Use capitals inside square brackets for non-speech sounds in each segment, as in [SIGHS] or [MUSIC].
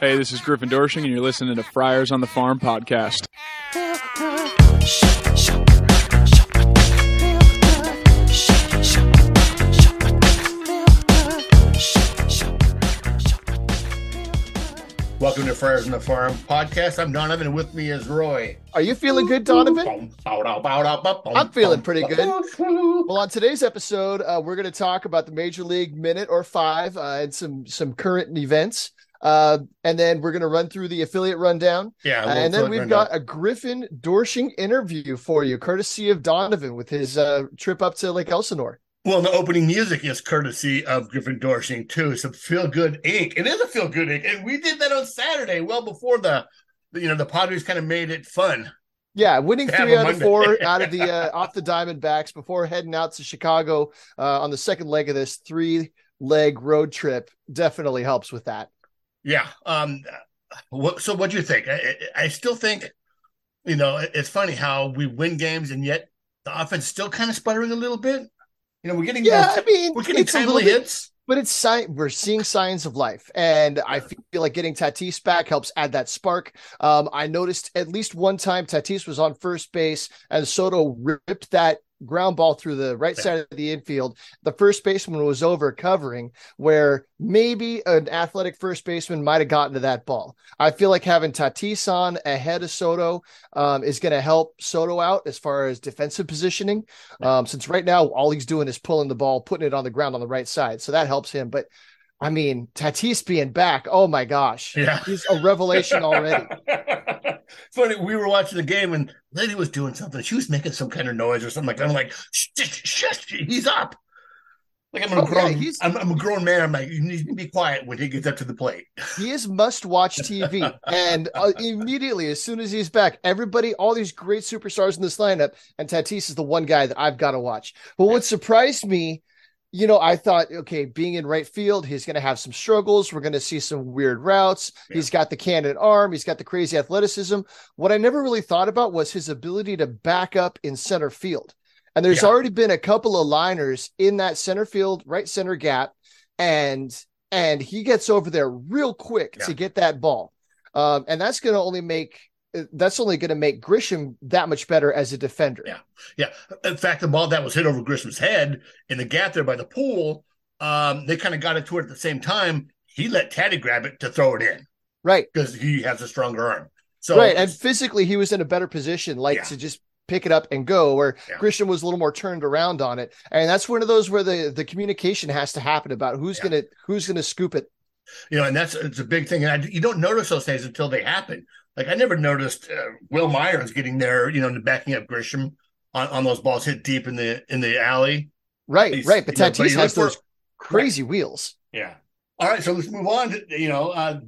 Hey, this is Griffin Doersching, and you're listening to Friars on the Farm podcast. Welcome to Friars on the Farm podcast. I'm Donovan, and with me is Roy. Are you feeling good, Donovan? I'm feeling pretty good. Well, on today's episode, uh, we're going to talk about the Major League Minute or Five uh, and some some current events. Uh, and then we're going to run through the affiliate rundown. Yeah, Uh, and then we've got a Griffin Doersching interview for you, courtesy of Donovan with his uh, trip up to Lake Elsinore. well, the opening music is courtesy of Griffin Doersching too. Some feel good ink. It is a feel good ink, and we did that on Saturday, well before the, you know, the Padres kind of made it fun. Yeah, winning three out of four [LAUGHS] out of the uh, off the Diamondbacks before heading out to Chicago uh, on the second leg of this three leg road trip definitely helps with that. Yeah. Um. What? So, what do you think? I, I still think, you know, it's funny how we win games and yet the offense still kind of sputtering a little bit. You know, we're getting Yeah, I mean, we're getting timely bit hits. but it's si- we're seeing signs of life and i feel like getting tatis back helps add that spark um, i noticed at least one time tatis was on first base and soto ripped that ground ball through the right Yeah. side of the infield the first baseman was over covering where maybe an athletic first baseman might have gotten to that ball i feel like having tatis on ahead of soto um, is going to help soto out as far as defensive positioning um, since right now all he's doing is pulling the ball, putting it on the ground on the right side, so that helps him. But I mean, Tatis being back, oh my gosh, Yeah. he's a revelation already. [LAUGHS] Funny, we were watching the game and lady was doing something. She was making some kind of noise or something like that. I'm like, shh, shh, shh, he's up. Like I'm a Oh, yeah, grown, he's- I'm, I'm a grown man. I'm like, you need to be quiet when he gets up to the plate. He is must-watch [LAUGHS] TV, and uh, immediately as soon as he's back, everybody, all these great superstars in this lineup, and Tatis is the one guy that I've got to watch. But what surprised me. You know, I thought, okay, being in right field, he's going to have some struggles. We're going to see some weird routes. Yeah. He's got the cannon arm. He's got the crazy athleticism. What I never really thought about was his ability to back up in center field. And there's Yeah. already been a couple of liners in that center field, right center gap, and and he gets over there real quick Yeah. to get that ball. Um, and that's going to only make that's only going to make Grisham that much better as a defender. Yeah. Yeah. In fact, the ball that was hit over Grisham's head in the gap there by the pool, um, they kind of got it to it at the same time. He let Taddy grab it to throw it in Right. because he has a stronger arm. So right. And physically, he was in a better position, like Yeah. to just pick it up and go, where Yeah. Grisham was a little more turned around on it. And that's one of those where the, the communication has to happen about who's Yeah. gonna who's gonna scoop it. you know, and that's it's a big thing. And I, you don't notice those things until they happen. Like I never noticed uh, Wil Myers getting there, you know, backing up Grisham on, on those balls hit deep in the in the alley. Right, He's- right. But you know, but Tatis has for- those crazy wheels. Yeah. All right, so let's move on. To, you know, uh,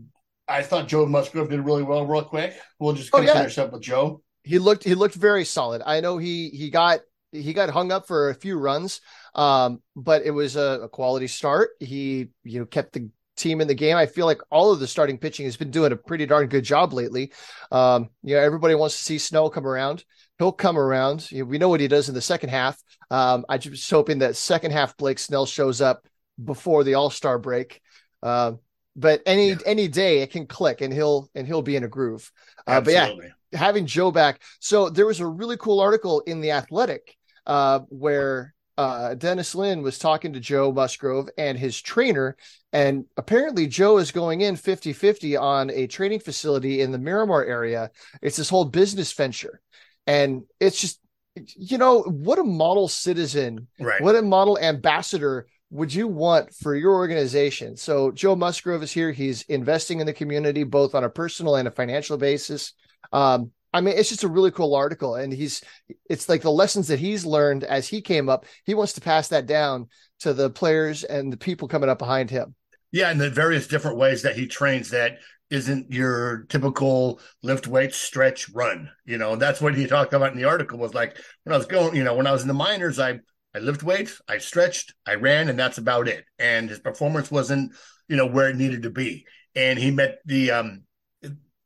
I thought Joe Musgrove did really well, real quick. We'll just Oh, of yeah. finish up with Joe. he looked he looked very solid. I know he he got he got hung up for a few runs, um, but it was a, a quality start. He you know kept the team in the game. I feel like all of the starting pitching has been doing a pretty darn good job lately. Um, you know, everybody wants to see Snow come around. He'll come around. You know, we know what he does in the second half. Um, I just hoping that second half Blake Snell shows up before the All Star break. Um, but any Yeah. any day it can click and he'll and he'll be in a groove. Uh, but yeah, having Joe back. So there was a really cool article in the Athletic uh, where uh, Dennis Lin was talking to Joe Musgrove and his trainer. And apparently, Joe is going in 50 50 on a training facility in the Miramar area. It's this whole business venture. And it's just, you know, what a model citizen right. what a model ambassador would you want for your organization? So Joe Musgrove is here. He's investing in the community, both on a personal and a financial basis. Um, I mean, it's just a really cool article, and he's it's like the lessons that he's learned as he came up. He wants to pass that down to the players and the people coming up behind him. Yeah, and the various different ways that he trains that isn't your typical lift weights, stretch, run. You know, that's what he talked about in the article was like when I was going, you know, when I was in the minors, I I lift weights, I stretched, I ran, and that's about it. And his performance wasn't, you know, where it needed to be. And he met the um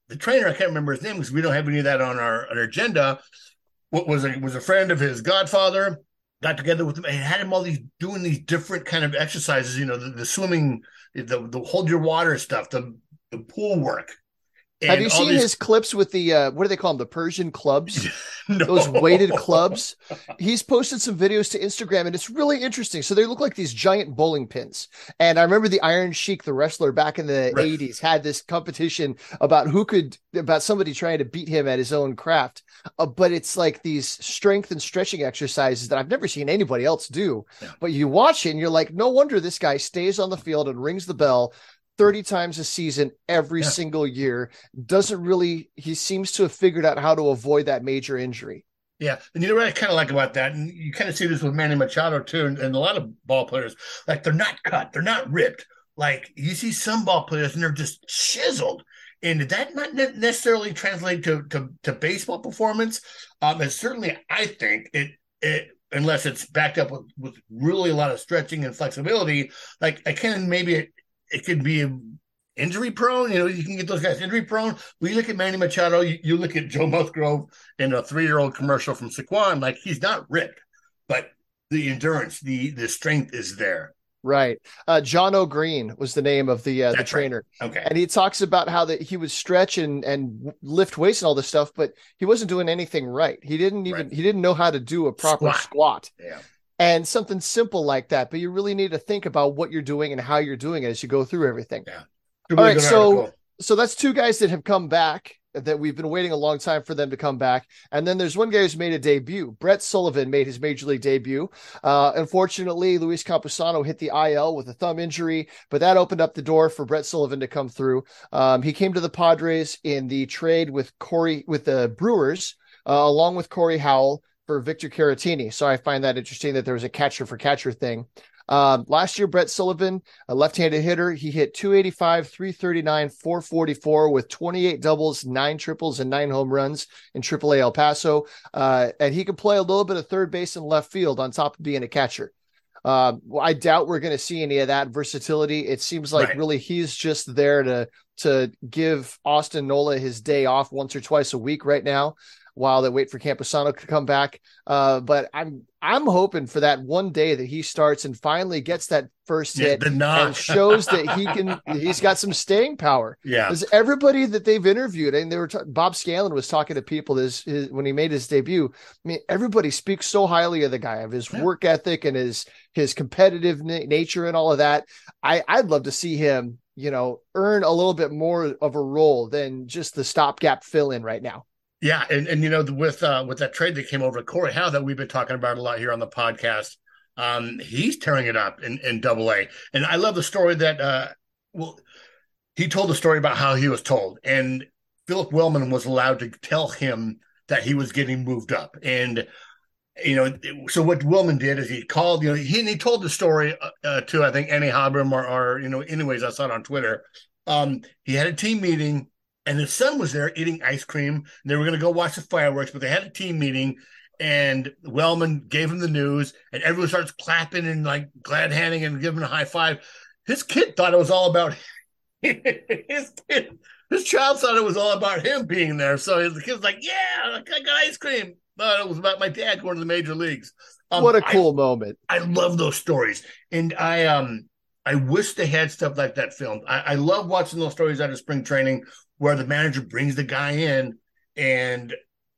the trainer, I can't remember his name because we don't have any of that on our our agenda. What was a was a friend of his godfather, got together with him and had him all these doing these different kind of exercises, you know, the, the swimming, the the hold your water stuff, the the pool work. Have you seen these... his clips with the uh, what do they call them? The Persian clubs, [LAUGHS] no. those weighted clubs. He's posted some videos to Instagram, and it's really interesting. So they look like these giant bowling pins. And I remember the Iron Sheik, the wrestler back in the right. '80s, had this competition about who could about somebody trying to beat him at his own craft. Uh, but it's like these strength and stretching exercises that I've never seen anybody else do. Yeah. But you watch it, and you're like, no wonder this guy stays on the field and rings the bell 30 times a season every yeah. single year. Doesn't really, he seems to have figured out how to avoid that major injury. Yeah. And you know what I kind of like about that? And you kind of see this with Manny Machado too, and, and a lot of ball players, like they're not cut, they're not ripped. Like you see some ball players and they're just chiseled. And did that not necessarily translate to, to, to baseball performance? Um, and certainly, I think it, it unless it's backed up with, with really a lot of stretching and flexibility, like I can maybe it could be injury prone. You know, you can get those guys injury prone. We look at Manny Machado. You, you look at Joe Musgrove in a three year old commercial from Sycuan. Like he's not ripped, but the endurance, the the strength is there. Right. Uh, John O'Green was the name of the uh, the trainer. Right. Okay. And he talks about how that he would stretch and and lift weights and all this stuff, but he wasn't doing anything right. He didn't even right. he didn't know how to do a proper squat. squat. Yeah and something simple like that. But you really need to think about what you're doing and how you're doing it as you go through everything. Yeah. All right. So, article. so that's two guys that have come back that we've been waiting a long time for them to come back. And then there's one guy who's made a debut. Brett Sullivan made his major league debut. Uh, unfortunately, Luis Campusano hit the IL with a thumb injury, but that opened up the door for Brett Sullivan to come through. Um, he came to the Padres in the trade with Korry with the Brewers, uh, along with Korry Howell for Victor Caratini. So I find that interesting that there was a catcher for catcher thing. Um, last year, Brett Sullivan, a left-handed hitter, he hit 285, 339, 444 with 28 doubles, nine triples, and nine home runs in AAA El Paso. Uh, and he can play a little bit of third base and left field on top of being a catcher. Uh, I doubt we're going to see any of that versatility. It seems like right. really he's just there to to give Austin Nola his day off once or twice a week right now while they wait for Campusano to come back. Uh, but I'm I'm hoping for that one day that he starts and finally gets that first hit and shows that he [LAUGHS] can. He's got some staying power. Yeah, because everybody that they've interviewed and they were t- Bob Scanlan was talking to people this his, when he made his debut. I mean, everybody speaks so highly of the guy of his yeah. work ethic and his his competitive na- nature and all of that. I I'd love to see him you know, earn a little bit more of a role than just the stopgap fill in right now. Yeah, and and you know with uh with that trade that came over to Korry Howe that we've been talking about a lot here on the podcast, um, he's tearing it up in in Double A, and I love the story that uh, well, he told the story about how he was told, and Phillip Wellman was allowed to tell him that he was getting moved up, and you know, so what Wellman did is he called, you know, he he told the story uh, uh to I think Annie Heilbrunn or, or you know, anyways, I saw it on Twitter. Um, he had a team meeting and his son was there eating ice cream. they were going to go watch the fireworks, but they had a team meeting. And Wellman gave him the news, and everyone starts clapping and like glad handing and giving a high five. His kid thought it was all about [LAUGHS] his kid. His child thought it was all about him being there. So the kid's like, "Yeah, I got ice cream." But it was about my dad going to the major leagues. Um, what a cool I, moment! I love those stories, and I um I wish they had stuff like that filmed. I, I love watching those stories out of spring training where the manager brings the guy in and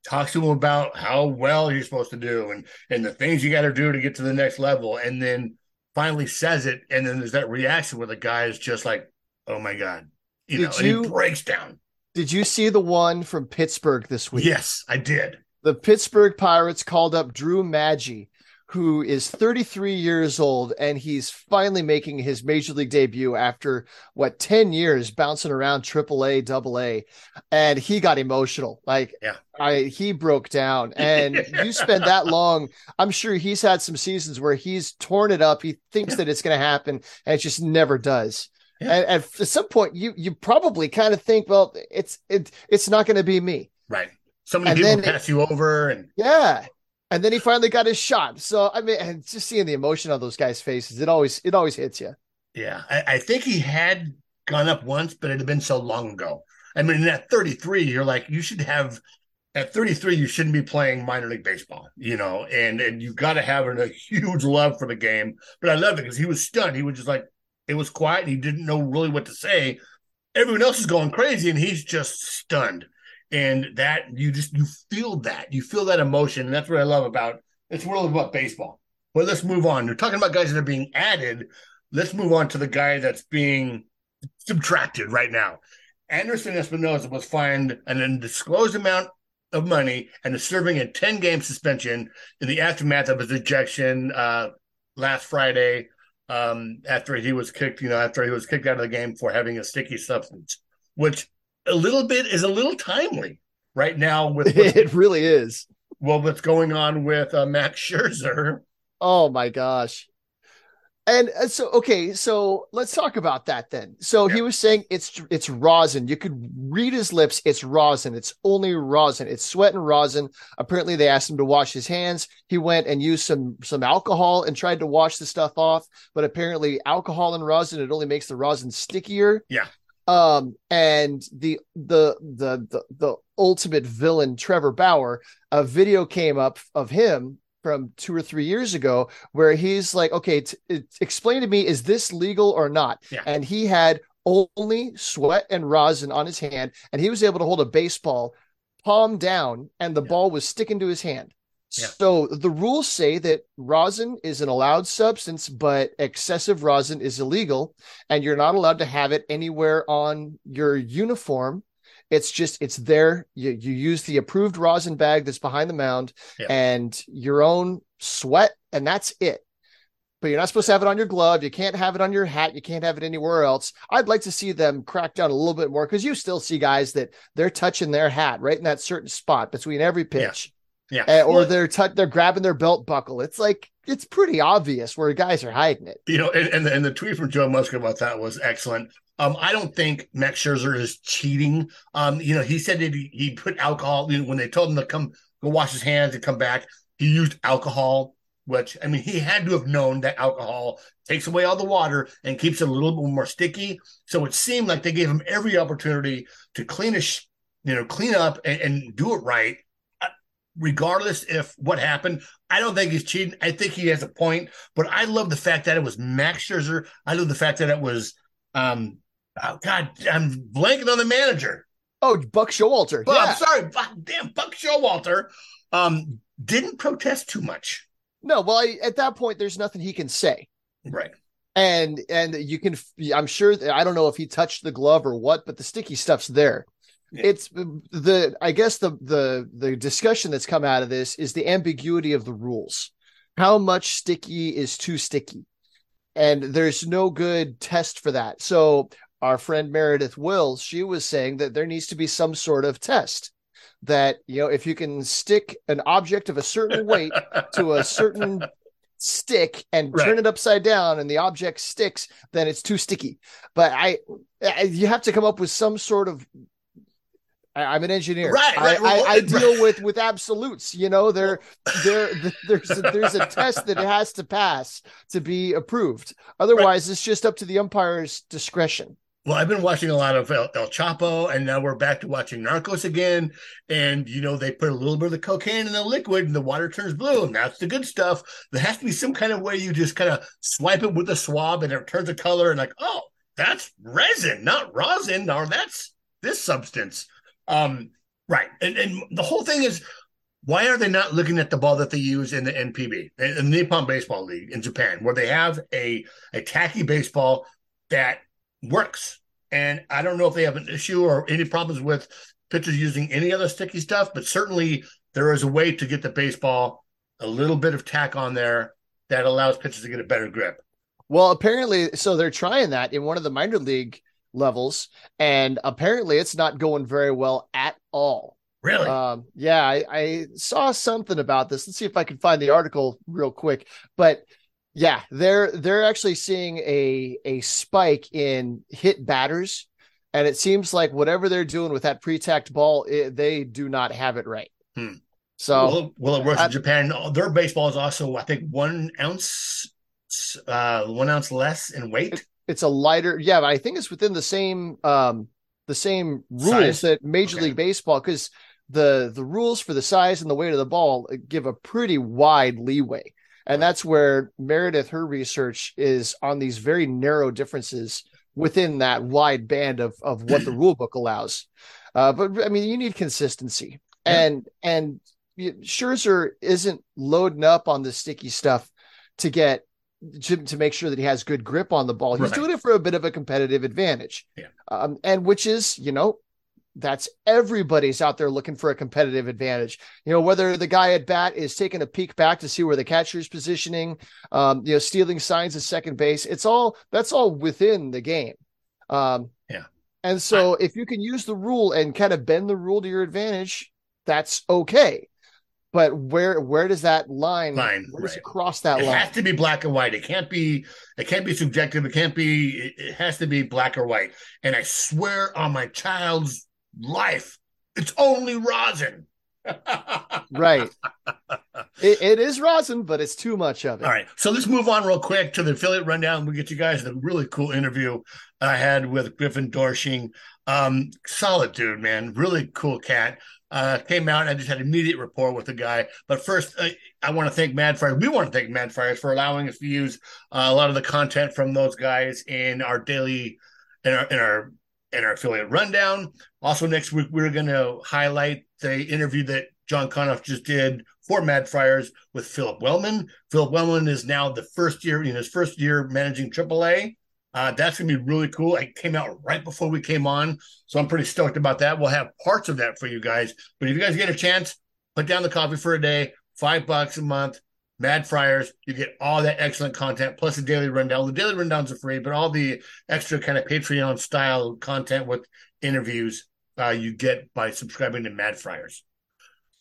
talks to him about how well you're supposed to do and and the things you got to do to get to the next level and then finally says it and then there's that reaction where the guy is just like oh my god you did know you, and he breaks down. Did you see the one from pittsburgh this week? Yes i did. The pittsburgh pirates called up drew maggi who is 33 years old and he's finally making his major league debut after what 10 years bouncing around triple A, double A. And he got emotional. Like yeah. I he broke down. [LAUGHS] And you spend that long, I'm sure he's had some seasons where he's torn it up. He thinks yeah. that it's gonna happen and it just never does. Yeah. And, and at some point you you probably kind of think, well, it's it it's not gonna be me. Right. So many and people pass it, you over and yeah and then he finally got his shot. So I mean, and just seeing the emotion on those guys' faces, it always it always hits you. Yeah, I, I think he had gone up once, but it had been so long ago. I mean, at 33, you're like, you should have at 33, you shouldn't be playing minor league baseball, you know, and and you've got to have a huge love for the game. But I love it because he was stunned. He was just like, it was quiet. And he didn't know really what to say. everyone else is going crazy and he's just stunned. And that you just you feel that. You feel that emotion. And that's what I love about it's love about baseball. But let's move on. We're talking about guys that are being added. Let's move on to the guy that's being subtracted right now. Anderson Espinoza was fined an undisclosed amount of money and is serving a 10 game suspension in the aftermath of his ejection uh, last Friday um, after he was kicked, you know, after he was kicked out of the game for having a sticky substance, which a little bit is a little timely right now [LAUGHS] with it really is. Well, what's going on with uh, Max Scherzer? Oh my gosh. And uh, so, okay, so let's talk about that then. So he was saying it's it's rosin. You could read his lips. It's rosin. It's only rosin. It's sweat and rosin. Apparently, they asked him to wash his hands. He went and used some some alcohol and tried to wash the stuff off. But apparently, alcohol and rosin it only makes the rosin stickier. Yeah. Um, and the the the the the ultimate villain, Trevor Bauer, a video came up of him from two or three years ago where he's like, okay, t- explain to me, is this legal or not? Yeah. And he had only sweat and rosin on his hand, and he was able to hold a baseball palm down, and the Yeah. ball was sticking to his hand. Yeah. So the rules say that rosin is an allowed substance, but excessive rosin is illegal, and you're not allowed to have it anywhere on your uniform. It's just it's there. You you use the approved rosin bag that's behind the mound Yeah. and your own sweat, and that's it. But you're not supposed to have it on your glove. You can't have it on your hat. You can't have it anywhere else. I'd like to see them crack down a little bit more because you still see guys that they're touching their hat right in that certain spot between every pitch. Yeah. Uh, or Well, they're tou- they're grabbing their belt buckle. It's like it's pretty obvious where guys are hiding it. you know, and, and, the, and the tweet from Joe Musk about that was excellent. Um, I don't think Max Scherzer is cheating. Um, you know, he said that he, he put alcohol you know, when they told him to come go wash his hands and come back. He used alcohol, which I mean, he had to have known that alcohol takes away all the water and keeps it a little bit more sticky. So it seemed like they gave him every opportunity to clean a, sh- you know, clean up and, and do it right. Regardless if what happened, I don't think he's cheating. I think he has a point, but I love the fact that it was Max Scherzer. I love the fact that it was, um, oh God, I'm blanking on the manager. Oh, Buck Showalter. But yeah. I'm sorry, Buck, damn Buck Showalter, um, didn't protest too much. No, well, I, at that point, there's nothing he can say. Right. and and you can i'm sure i don't know if he touched the glove or what but the sticky stuff's there. It's um, the i guess the the the discussion that's come out of this is the ambiguity of the rules. How much sticky is too sticky? And there's no good test for that. So our friend meredith wills she was saying that there needs to be some sort of test that you know if you can stick an object of a certain weight to a certain stick and Right. turn it upside down and the object sticks then it's too sticky. But i, I you have to come up with some sort of I, am an engineer. Right, I, right, I, right, I deal with with absolutes. You know, there, there, there's a, there's a test that it has to pass to be approved. Otherwise, it's just up to the umpire's discretion. Well, I've been watching a lot of El, El Chapo, and now we're back to watching Narcos again. And you know, they put a little bit of the cocaine in the liquid, and the water turns blue, and that's the good stuff. There has to be some kind of way you just kind of swipe it with a swab, and it turns a color, and like, oh, that's resin, not rosin, or that's this substance. Um, right, and and the whole thing is. Why are they not looking at the ball that they use in the NPB, in the Nippon Baseball League in Japan, where they have a a tacky baseball that works. And I don't know if they have an issue or any problems with pitchers using any other sticky stuff, but certainly there is a way to get the baseball a little bit of tack on there that allows pitchers to get a better grip. Well, apparently, so they're trying that in one of the minor league levels, and apparently, it's not going very well at all. Really? Um, yeah, I, I saw something about this. Let's see if I can find the article real quick. But yeah, they're they're actually seeing a a spike in hit batters, and it seems like whatever they're doing with that pre-tacked ball, it, they do not have it right. Hmm. So well, well, it works I- in Japan. Their baseball is also, I think, one ounce, uh, one ounce less in weight. It's a lighter, yeah, but I think it's within the same um the same rules Size? that Major Okay. League Baseball because the the rules for the size and the weight of the ball give a pretty wide leeway. And that's where Meredith, her research is on these very narrow differences within that wide band of of what the rule book allows. Uh, but I mean, you need consistency, yeah. and and Scherzer isn't loading up on the sticky stuff to get to, to make sure that he has good grip on the ball. He's right. doing it for a bit of a competitive advantage, yeah. um, and which is you know that's everybody's out there looking for a competitive advantage. You know, whether the guy at bat is taking a peek back to see where the catcher is positioning, um, you know, stealing signs at second base, it's all that's all within the game. Um, yeah. And so I, if you can use the rule and kind of bend the rule to your advantage, that's okay. But where where does that line line where does right. it cross that it line? It has to be black and white. It can't be it can't be subjective. It can't be it, it has to be black or white. And I swear on my child's life. It's only rosin. [LAUGHS] right. It, it is rosin, but it's too much of it. All right. So let's move on real quick to the affiliate rundown. We'll get you guys the really cool interview I had with Griffin Doersching. Um, solid dude, man. Really cool cat. Uh, came out and I just had immediate rapport with the guy. But first, uh, I want to thank Mad Friars. We want to thank Mad Friars for allowing us to use uh, a lot of the content from those guys in our daily, in our in our in our affiliate rundown. Also, next week, we're going to highlight the interview that John Conniff just did for Mad Friars with Phillip Wellman. Phillip Wellman is now the first year in his first year managing AAA. Uh, that's going to be really cool. It came out right before we came on. So I'm pretty stoked about that. We'll have parts of that for you guys. But if you guys get a chance, put down the coffee for a day, five bucks a month. Mad Friars. You get all that excellent content plus the daily rundown. The daily rundowns are free, but all the extra kind of Patreon style content with interviews uh, you get by subscribing to Mad Friars.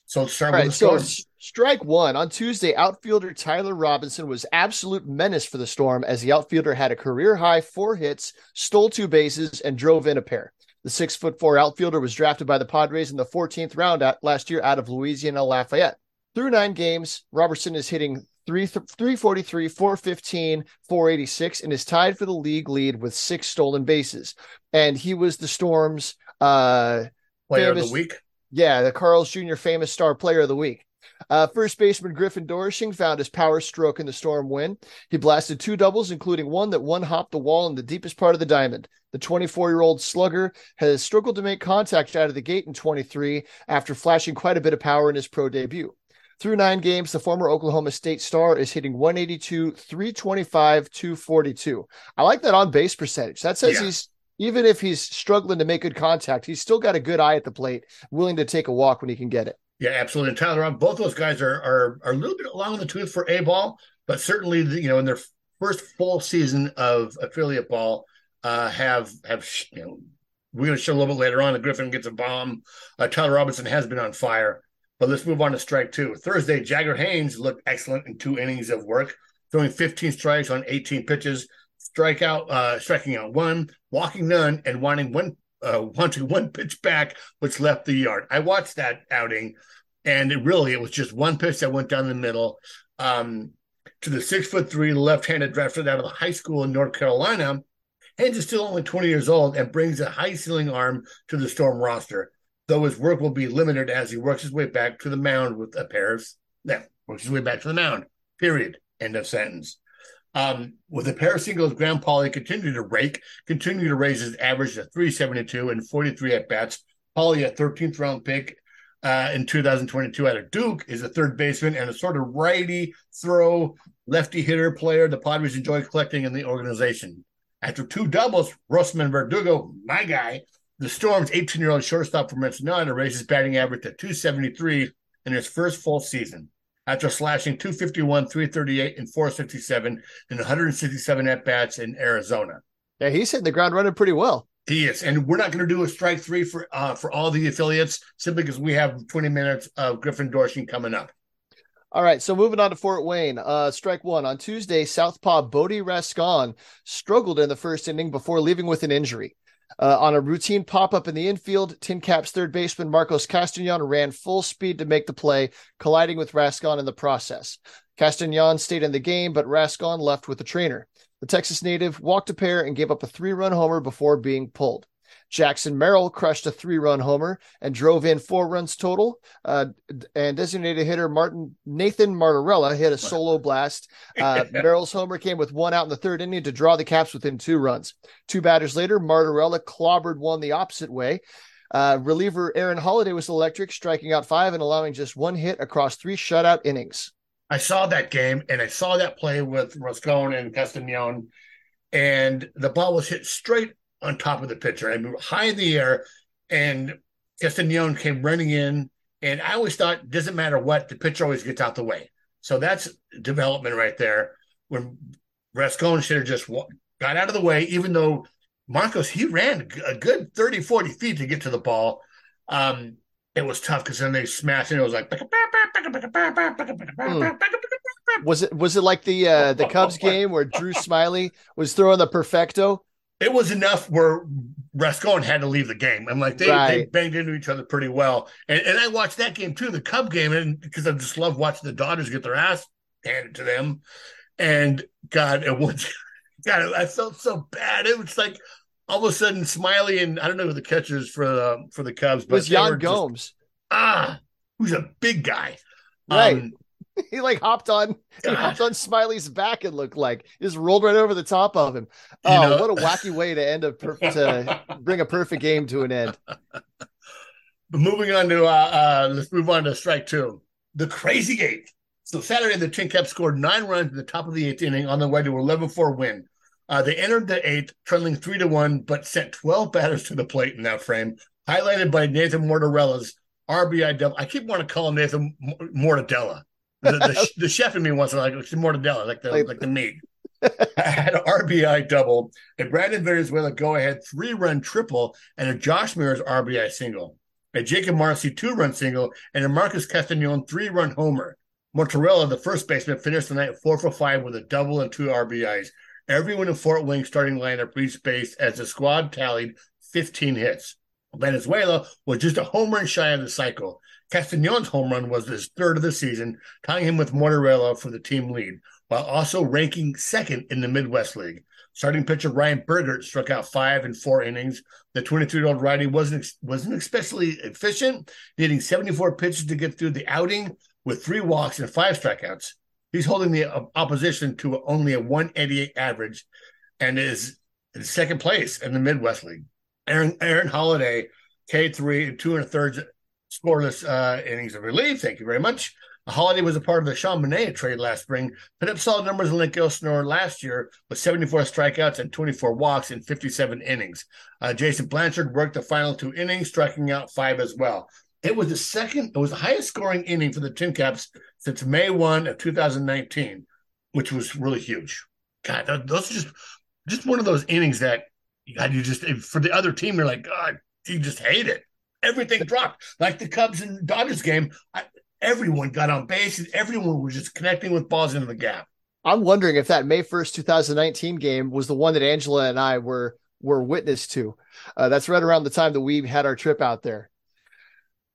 So start right, so strike one on Tuesday. Outfielder Tyler Robinson was absolute menace for the Storm as the outfielder had a career high four hits, stole two bases, and drove in a pair. The six foot four outfielder was drafted by the Padres in the 14th round last year out of Louisiana Lafayette. Through nine games, Robertson is hitting 3, 343, 415, 486, and is tied for the league lead with six stolen bases. And he was the Storm's uh, player of the week. Yeah, the Carl's Jr. famous star player of the week. Uh, first baseman Griffin Doersching found his power stroke in the Storm win. He blasted two doubles, including one that one hopped the wall in the deepest part of the diamond. The 24 year old slugger has struggled to make contact out of the gate in 23 after flashing quite a bit of power in his pro debut. Through nine games, the former Oklahoma State star is hitting 182, 325, 242. I like that on base percentage. That says yeah. he's, even if he's struggling to make good contact, he's still got a good eye at the plate, willing to take a walk when he can get it. Yeah, absolutely. And Tyler, both those guys are are, are a little bit long in the tooth for A ball, but certainly, you know, in their first full season of affiliate ball, uh, have have you know, we're going to show a little bit later on that Griffin gets a bomb. Uh, Tyler Robinson has been on fire. But let's move on to strike two. Thursday, Jagger Haynes looked excellent in two innings of work, throwing 15 strikes on 18 pitches, strikeout, uh, striking out one, walking none, and wanting one, uh, wanting [LAUGHS] one pitch back, which left the yard. I watched that outing, and it really it was just one pitch that went down the middle. Um, to the six foot three left-handed drafted out of the high school in North Carolina. Haynes is still only 20 years old and brings a high ceiling arm to the Storm roster though his work will be limited as he works his way back to the mound with a pair of yeah, works his way back to the mound. Period. End of sentence. Um, with a pair of singles, Graham Pauley continued to rake, continued to raise his average to 372 and 43 at bats. Pauley, a 13th round pick uh, in 2022 out of Duke, is a third baseman and a sort of righty throw lefty hitter player the Padres enjoy collecting in the organization. After two doubles, Rosman Verdugo, my guy, the Storm's 18 year old shortstop from Ensenada raised his batting average to 273 in his first full season after slashing 251, 338, and 467 in 167 at bats in Arizona. Yeah, he's hitting the ground running pretty well. He is, and we're not going to do a strike three for uh, for all the affiliates simply because we have 20 minutes of Griffin Doersching coming up. All right, so moving on to Fort Wayne. Uh, strike one on Tuesday. Southpaw Bodi Rascon struggled in the first inning before leaving with an injury. Uh, on a routine pop up in the infield, Tin Caps third baseman Marcos Castañon ran full speed to make the play, colliding with Rascon in the process. Castañon stayed in the game, but Rascon left with the trainer. The Texas native walked a pair and gave up a three run homer before being pulled. Jackson Merrill crushed a three run homer and drove in four runs total. Uh, and designated hitter Martin Nathan Martorella hit a solo blast. [LAUGHS] Uh, Merrill's homer came with one out in the third inning to draw the Caps within two runs. Two batters later, Martorella clobbered one the opposite way. Uh, reliever Aaron Holiday was electric, striking out five and allowing just one hit across three shutout innings. I saw that game and I saw that play with Rascon and Castanon, and the ball was hit straight on top of the pitcher. I mean, high in the air, and Castanon came running in. And I always thought, doesn't matter what, the pitcher always gets out the way. So that's development right there. When Rascon should have just got out of the way, even though Marcos, he ran a good 30, 40 feet to get to the ball. Um, it was tough because then they smashed and it was like mm. was it was it like the uh the Cubs [LAUGHS] game where Drew Smyly was throwing the perfecto? It was enough where Rascon had to leave the game. I'm like they, right. they banged into each other pretty well. And and I watched that game too, the Cub game, and because I just love watching the Dodgers get their ass handed to them. And God, it was [LAUGHS] God, I felt so bad. It was like all of a sudden Smyly and I don't know who the catchers for the for the Cubs, but it was Yan Gomes. Just, ah, who's a big guy. Right. Um, [LAUGHS] he like hopped on he hopped on Smyly's back and looked like just rolled right over the top of him. Oh, you know, what a wacky way to end a per- [LAUGHS] to bring a perfect game to an end. But moving on to uh, uh let's move on to strike two. The crazy eighth. So Saturday the Tin Caps scored nine runs in the top of the eighth inning on their way to 11-4 win. Uh, they entered the eighth, trailing three to one, but sent 12 batters to the plate in that frame, highlighted by Nathan Mortarella's RBI double. I keep wanting to call him Nathan Mortadella. The, the, [LAUGHS] the, chef in me wants to like Mortadella, like the like, like the meat. I had an RBI double, a Brandon Valenzuela go ahead three run triple, and a Josh Mears RBI single, a Jakob Marsee two run single, and a Marcus Castanon three run homer. Mortarella, the first baseman, finished the night four for five with a double and two RBIs. Everyone in Fort Wayne starting lineup reached base as the squad tallied 15 hits. Venezuela was just a home run shy of the cycle. Castanon's home run was his third of the season, tying him with Mortarella for the team lead, while also ranking second in the Midwest League. Starting pitcher Ryan Bergert struck out five in four innings. The 23-year-old righty wasn't wasn't especially efficient, needing 74 pitches to get through the outing with three walks and five strikeouts. He's holding the uh, opposition to only a 188 average and is in second place in the Midwest League. Aaron, Aaron Holiday, K3 and two and a third scoreless uh, innings of relief. Thank you very much. Holiday was a part of the Sean Manaea trade last spring, put up solid numbers in Lake Elsinore last year with 74 strikeouts and 24 walks in 57 innings. Uh, Jason Blanchard worked the final two innings, striking out five as well. It was the second, it was the highest scoring inning for the Tin Caps since May 1 of 2019, which was really huge. God, those are just just one of those innings that God, you just for the other team, you're like, God, you just hate it. Everything dropped. Like the Cubs and Dodgers game, I, everyone got on base and everyone was just connecting with balls into the gap. I'm wondering if that May 1st, 2019 game was the one that Angela and I were were witness to. Uh, that's right around the time that we had our trip out there.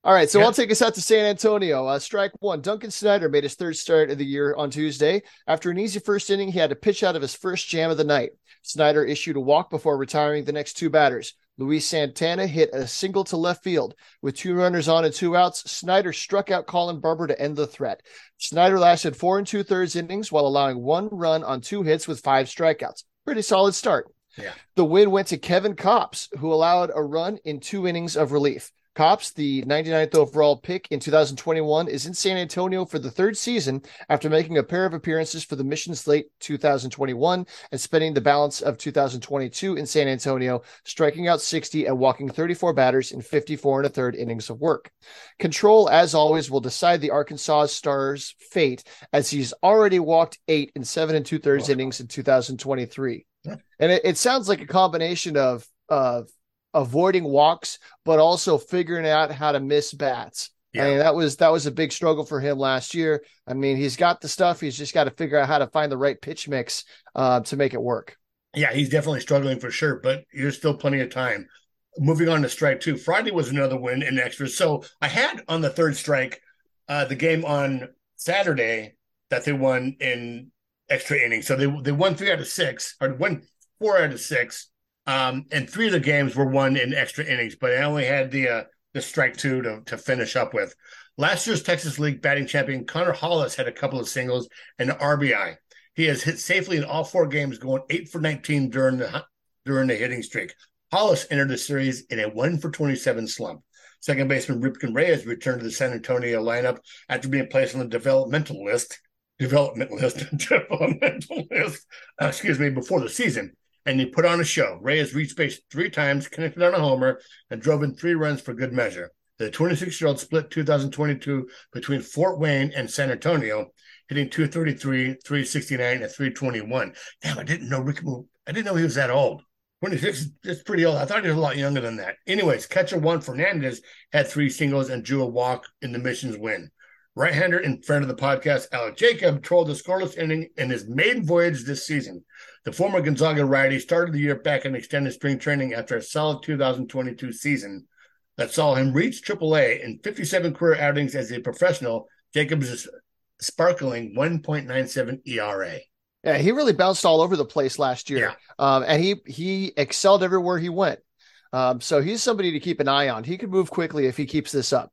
All right, so I'll take us out to San Antonio. Uh, strike one. Duncan Snyder made his third start of the year on Tuesday. After an easy first inning, he had to pitch out of his first jam of the night. Snyder issued a walk before retiring the next two batters. Luis Santana hit a single to left field. With two runners on and two outs, Snyder struck out Colin Barber to end the threat. Snyder lasted four and two thirds innings while allowing one run on two hits with five strikeouts. Pretty solid start. Yeah. The win went to Kevin Kopps, who allowed a run in two innings of relief. Kopps, the 99th overall pick in 2021, is in San Antonio for the third season after making a pair of appearances for the Missions late 2021 and spending the balance of 2022 in San Antonio, striking out 60 and walking 34 batters in 54 and a third innings of work. Control, as always, will decide the Arkansas Stars' fate as he's already walked eight in seven and two thirds innings in 2023. And it, it sounds like a combination of of avoiding walks, but also figuring out how to miss bats. Yeah. I mean, that was that was a big struggle for him last year. I mean, he's got the stuff. He's just got to figure out how to find the right pitch mix uh, to make it work. Yeah, he's definitely struggling for sure, but there's still plenty of time. Moving on to strike two. Friday was another win in extras. So I had on the third strike uh, the game on Saturday that they won in extra innings. So they they won three out of six, or won four out of six Um, and three of the games were won in extra innings, but I only had the uh, the strike two to, to finish up with. Last year's Texas League batting champion Connor Hollis had a couple of singles and an RBI. He has hit safely in all four games, going eight for 19 during the during the hitting streak. Hollis entered the series in a one for 27 slump. Second baseman Ripken Reyes returned to the San Antonio lineup after being placed on the developmental list, development list, [LAUGHS] developmental list, uh, excuse me, before the season. And he put on a show. Reyes reached base three times, connected on a homer, and drove in three runs for good measure. The 26 year old split 2022 between Fort Wayne and San Antonio, hitting 233, 369, and 321. Damn, I didn't know Rick. I didn't know he was that old. 26 is pretty old. I thought he was a lot younger than that. Anyways, catcher Juan Fernandez had three singles and drew a walk in the mission's win. Right-hander and friend of the podcast, Alec Jacob, trolled the scoreless inning in his maiden voyage this season. The former Gonzaga righty started the year back in extended spring training after a solid 2022 season that saw him reach AAA in 57 career outings as a professional. Jacobs is sparkling 1.97 ERA. Yeah, he really bounced all over the place last year, yeah. um, and he he excelled everywhere he went. Um, so he's somebody to keep an eye on. He could move quickly if he keeps this up.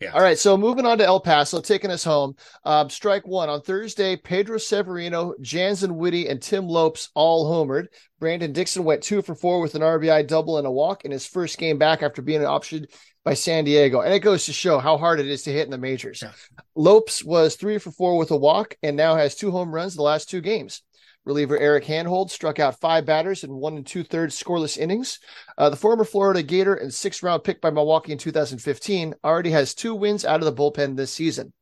Yeah. All right. So moving on to El Paso, taking us home. Um, strike one on Thursday. Pedro Severino, Jansen Witte, and Tim Lopes all homered. Brandon Dixon went two for four with an RBI double and a walk in his first game back after being optioned by San Diego. And it goes to show how hard it is to hit in the majors. Yeah. Lopes was three for four with a walk and now has two home runs the last two games. Reliever Eric Hanhold struck out five batters in one and two thirds scoreless innings. Uh, the former Florida Gator and sixth round pick by Milwaukee in 2015 already has two wins out of the bullpen this season.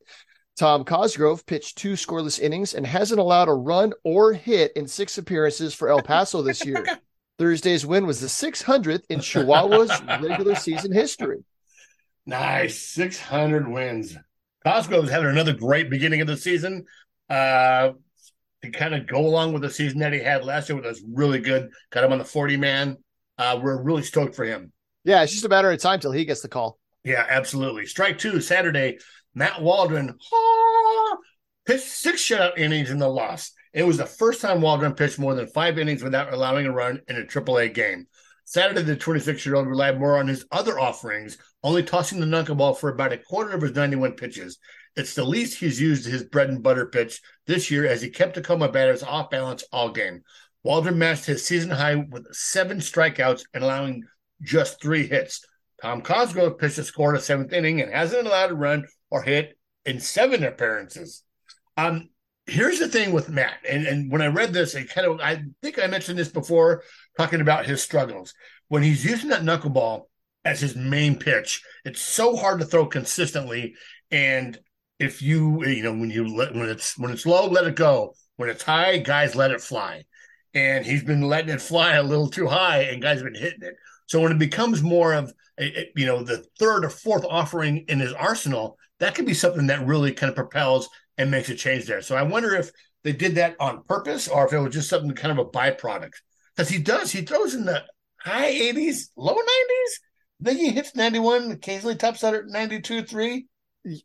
Tom Cosgrove pitched two scoreless innings and hasn't allowed a run or hit in six appearances for El Paso this year. [LAUGHS] Thursday's win was the 600th in Chihuahua's regular season history. Nice. 600 wins. Cosgrove's having another great beginning of the season. Uh, to kind of go along with the season that he had last year, which was really good. Got him on the 40 man. Uh, we're really stoked for him. Yeah, it's just a matter of time till he gets the call. Yeah, absolutely. Strike two, Saturday. Matt Waldron ah, pitched six shutout innings in the loss. It was the first time Waldron pitched more than five innings without allowing a run in a AAA game. Saturday, the 26 year old relied more on his other offerings, only tossing the knuckleball for about a quarter of his 91 pitches. It's the least he's used his bread and butter pitch this year as he kept Tacoma batters off balance all game. Waldron matched his season high with seven strikeouts and allowing just three hits. Tom Cosgrove pitched a score in the seventh inning and hasn't allowed a run or hit in seven appearances. Um, here's the thing with Matt, and, and when I read this, it kind of I think I mentioned this before, talking about his struggles. When he's using that knuckleball as his main pitch, it's so hard to throw consistently. And if you you know when you let when it's when it's low, let it go. When it's high, guys let it fly. And he's been letting it fly a little too high, and guys have been hitting it. So when it becomes more of a, you know the third or fourth offering in his arsenal, that could be something that really kind of propels and makes a change there. So I wonder if they did that on purpose or if it was just something kind of a byproduct. Because he does, he throws in the high 80s, low 90s. Then he hits 91, occasionally tops out at 92, 3.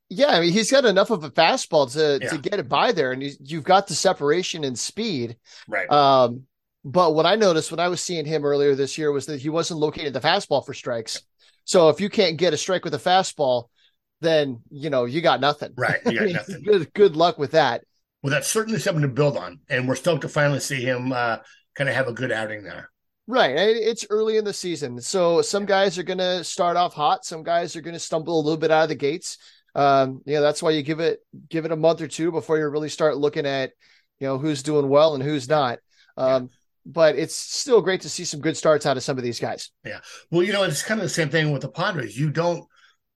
Yeah, I mean he's got enough of a fastball to yeah. to get it by there, and you've got the separation and speed. Right. Um, but what I noticed when I was seeing him earlier this year was that he wasn't locating the fastball for strikes. So if you can't get a strike with a fastball, then you know you got nothing. Right. You got [LAUGHS] nothing. good good luck with that. Well, that's certainly something to build on, and we're stoked to finally see him uh, kind of have a good outing there. Right. It's early in the season. So some guys are going to start off hot. Some guys are going to stumble a little bit out of the gates um, you know, that's why you give it give it a month or two before you really start looking at, you know, who's doing well and who's not. Um, yeah. But it's still great to see some good starts out of some of these guys. Yeah. Well, you know, it's kind of the same thing with the Padres. You don't,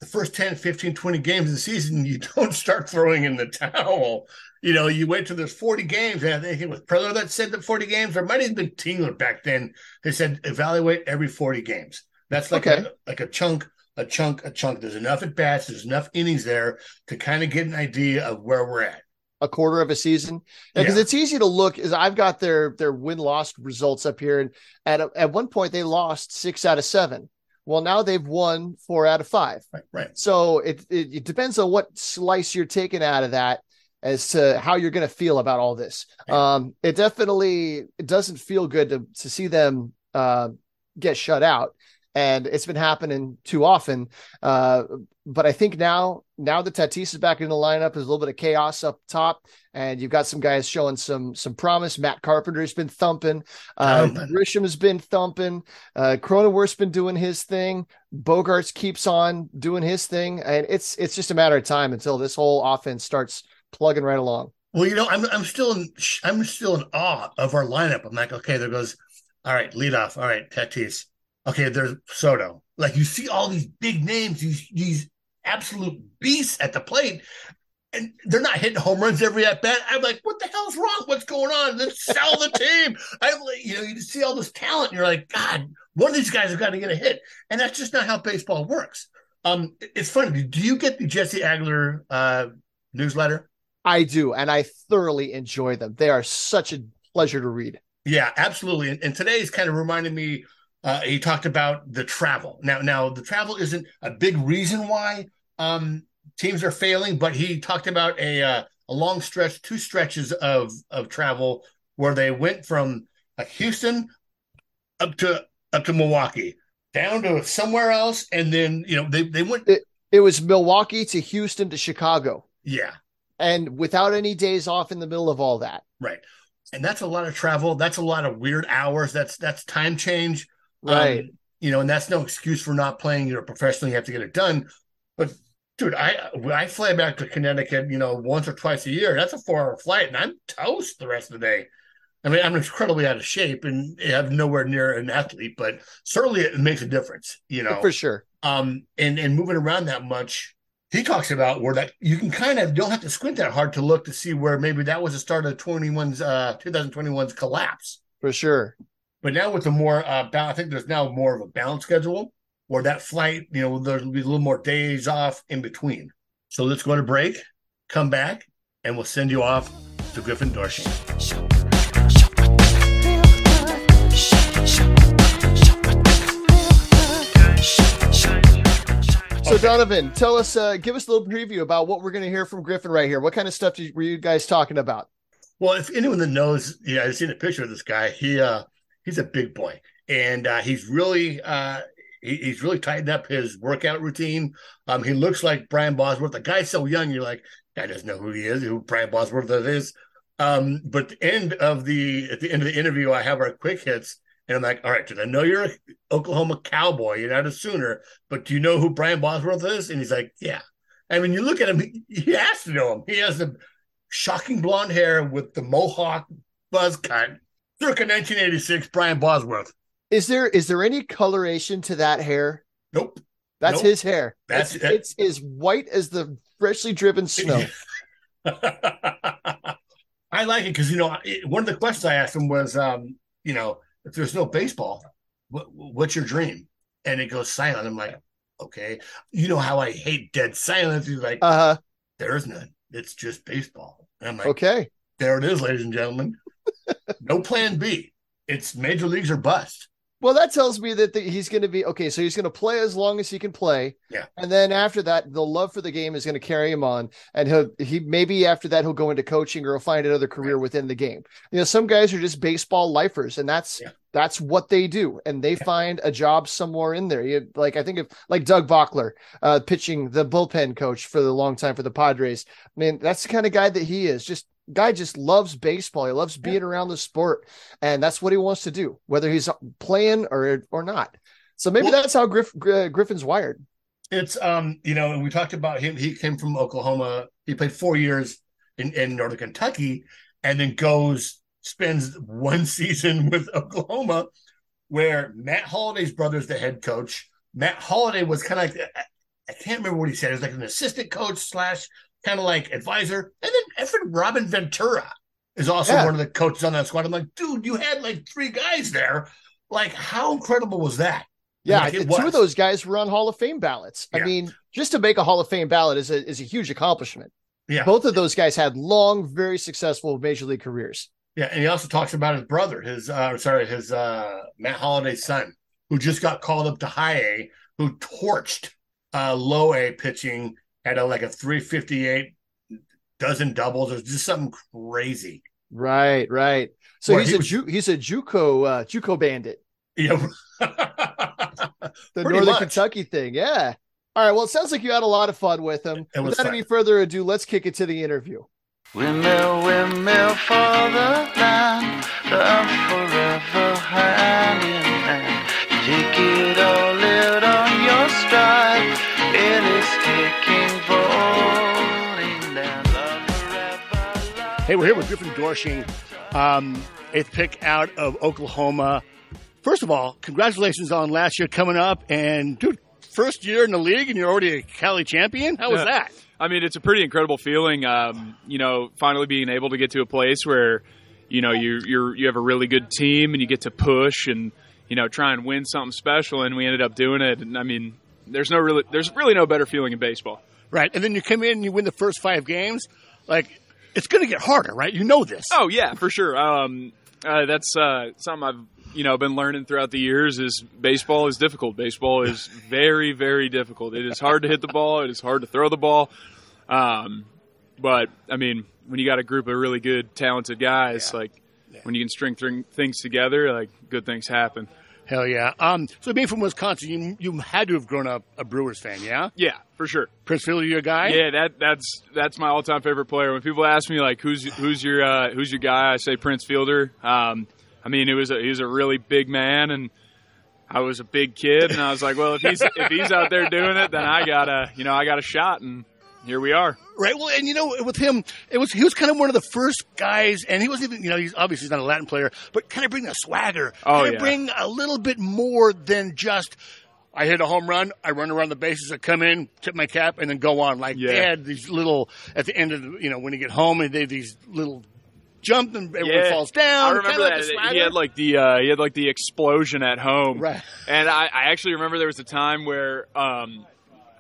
the first 10, 15, 20 games of the season, [LAUGHS] you don't start throwing in the towel. You know, you wait till there's 40 games. And I think it was Preller that said that 40 games, or might have been Tingler back then. They said evaluate every 40 games. That's like okay. a like a chunk a chunk, a chunk. There's enough at bats, there's enough innings there to kind of get an idea of where we're at. A quarter of a season, because yeah. it's easy to look. Is I've got their their win loss results up here, and at a, at one point they lost six out of seven. Well, now they've won four out of five. Right. right. So it, it, it depends on what slice you're taking out of that as to how you're going to feel about all this. Um, it definitely it doesn't feel good to to see them uh, get shut out and it's been happening too often. Uh, but I think now, now that Tatis is back in the lineup, there's a little bit of chaos up top, and you've got some guys showing some some promise. Matt Carpenter's been thumping, uh, Grisham has been thumping, uh, Cronenworth's been doing his thing, Bogaerts keeps on doing his thing, and it's it's just a matter of time until this whole offense starts plugging right along. Well, you know, I'm I'm still in I'm still in awe of our lineup. I'm like, okay, there goes, all right, lead off, all right, Tatis okay, there's Soto. Like you see all these big names, these these absolute beasts at the plate, and they're not hitting home runs every at bat. I'm like, what the hell's wrong? What's going on? Let's sell the team. Like, you know, you see all this talent, and you're like, God, one of these guys have got to get a hit, and that's just not how baseball works. Um, it's funny. Do you get the Jesse Agler uh, newsletter? I do, and I thoroughly enjoy them. They are such a pleasure to read. Yeah, absolutely. And, and today's kind of reminded me uh, he talked about the travel. Now, now the travel isn't a big reason why um, teams are failing, but he talked about a uh, a long stretch, two stretches of of travel where they went from uh, Houston up to up to Milwaukee, down to somewhere else, and then you know they they went. It, it was Milwaukee to Houston to Chicago. Yeah, and without any days off in the middle of all that. Right, and that's a lot of travel. That's a lot of weird hours. That's that's time change. Right. Um, you know, and that's no excuse for not playing. You're a professional. You have to get it done. But dude, I I fly back to Connecticut, you know, once or twice a year. That's a four hour flight, and I'm toast the rest of the day. I mean, I'm incredibly out of shape and I have nowhere near an athlete, but certainly it makes a difference, you know, for sure. Um, and and moving around that much, he talks about where that you can kind of don't have to squint that hard to look to see where maybe that was the start of 21's uh 2021's collapse. For sure. But now with the more, uh, I think there's now more of a balanced schedule where that flight, you know, there'll be a little more days off in between. So let's go to break, come back, and we'll send you off to Griffin Doersching. So Donovan, tell us, uh, give us a little preview about what we're going to hear from Griffin right here. What kind of stuff did, were you guys talking about? Well, if anyone that knows, yeah, I've seen a picture of this guy. He uh, he's a big boy, and uh, he's really uh, he, he's really tightened up his workout routine. Um, he looks like Brian Bosworth. The guy's so young, you're like, guy doesn't know who he is, who Brian Bosworth is. Um, but the end of the at the end of the interview, I have our quick hits, and I'm like, all right, dude, I know you're an Oklahoma cowboy, you're not a Sooner, but do you know who Brian Bosworth is? And he's like, yeah. I mean, you look at him, he, he has to know him. He has the shocking blonde hair with the mohawk buzz cut circa 1986, Brian Bosworth. Is there is there any coloration to that hair? Nope. That's nope. his hair. That's it's, it's as white as the freshly driven snow. [LAUGHS] I like it because you know one of the questions I asked him was, um, you know, if there's no baseball, what, what's your dream? And it goes silent. I'm like, okay, you know how I hate dead silence. He's like, uh huh. There is none. It's just baseball. And I'm like, okay, there it is, ladies and gentlemen no plan B. It's major leagues or bust. Well, that tells me that the, he's going to be okay. So he's going to play as long as he can play. Yeah. And then after that, the love for the game is going to carry him on. And he'll, he maybe after that, he'll go into coaching or he'll find another career right. within the game. You know, some guys are just baseball lifers and that's, yeah. that's what they do. And they yeah. find a job somewhere in there. You, like, I think of like Doug Bochtler, uh, pitching the bullpen coach for the long time for the Padres. I mean, that's the kind of guy that he is just guy just loves baseball. He loves being around the sport, and that's what he wants to do, whether he's playing or or not. So maybe well, that's how Griff, Griffin's wired. It's um, you know, and we talked about him. He came from Oklahoma. He played four years in, in Northern Kentucky, and then goes spends one [LAUGHS] season with Oklahoma, where Matt Holliday's brother's the head coach. Matt Holliday was kind of like I can't remember what he said. It was like an assistant coach slash kind of like advisor. And then effing Robin Ventura is also yeah. one of the coaches on that squad. I'm like, dude, you had like three guys there. Like, how incredible was that? Yeah, like, two of those guys were on Hall of Fame ballots. Yeah. I mean, just to make a Hall of Fame ballot is a is a huge accomplishment. Yeah, both of those guys had long, very successful major league careers. Yeah, and he also talks about his brother, his uh, sorry, his uh, Matt Holliday's son, who just got called up to high A, who torched uh, low A pitching had a, like a 358 dozen doubles. or just something crazy. Right, right. So he's he a was, Ju- he's a JUCO uh, JUCO bandit. Yeah. [LAUGHS] the Pretty Northern much. Kentucky thing. Yeah. All right. Well, it sounds like you had a lot of fun with him. Without fun. any further ado, let's kick it to the interview. Windmill, windmill for the land, love forever hand in hand. Take it all out on your stride, it Hey, we're here with Griffin Doersching, um, eighth pick out of Oklahoma. First of all, congratulations on last year coming up, and dude, first year in the league, and you're already a Cali champion. How was that? I mean, it's a pretty incredible feeling. Um, you know, finally being able to get to a place where, you know, you you're you have a really good team and you get to push and you know try and win something special. And we ended up doing it. And I mean, there's no really there's really no better feeling in baseball. Right, and then you come in and you win the first five games. Like, it's going to get harder, right? You know this. Oh yeah, for sure. Um, uh, that's uh, something I've you know been learning throughout the years. Is baseball is difficult. Baseball is [LAUGHS] very very difficult. It is hard to hit the ball. It is hard to throw the ball. Um, but I mean, when you got a group of really good, talented guys, like when you can string th- things together, like good things happen. Hell yeah. Um, so being from Wisconsin, you you had to have grown up a Brewers fan, yeah? Yeah, for sure. Prince Fielder, your guy. Yeah, that that's that's my all-time favorite player. When people ask me like who's who's your uh, who's your guy, I say Prince Fielder. Um, I mean, it was a, he was a really big man, and I was a big kid, and I was like, well, if he's if he's out there doing it, then I got a you know I got a shot, and here we are. Right. Well, and you know, with him, it was he was kind of one of the first guys, and he wasn't even you know he's obviously he's not a Latin player, but kind of bring a swagger. Oh, kind of yeah. bring a little bit more than just. I hit a home run. I run around the bases. I come in, tip my cap, and then go on. Like they Yeah. had these little at the end of the, you know when you get home, and they these little jump and everyone falls down. I remember like that a he had like the uh, he had like the explosion at home, Right. And I, I actually remember there was a time where um,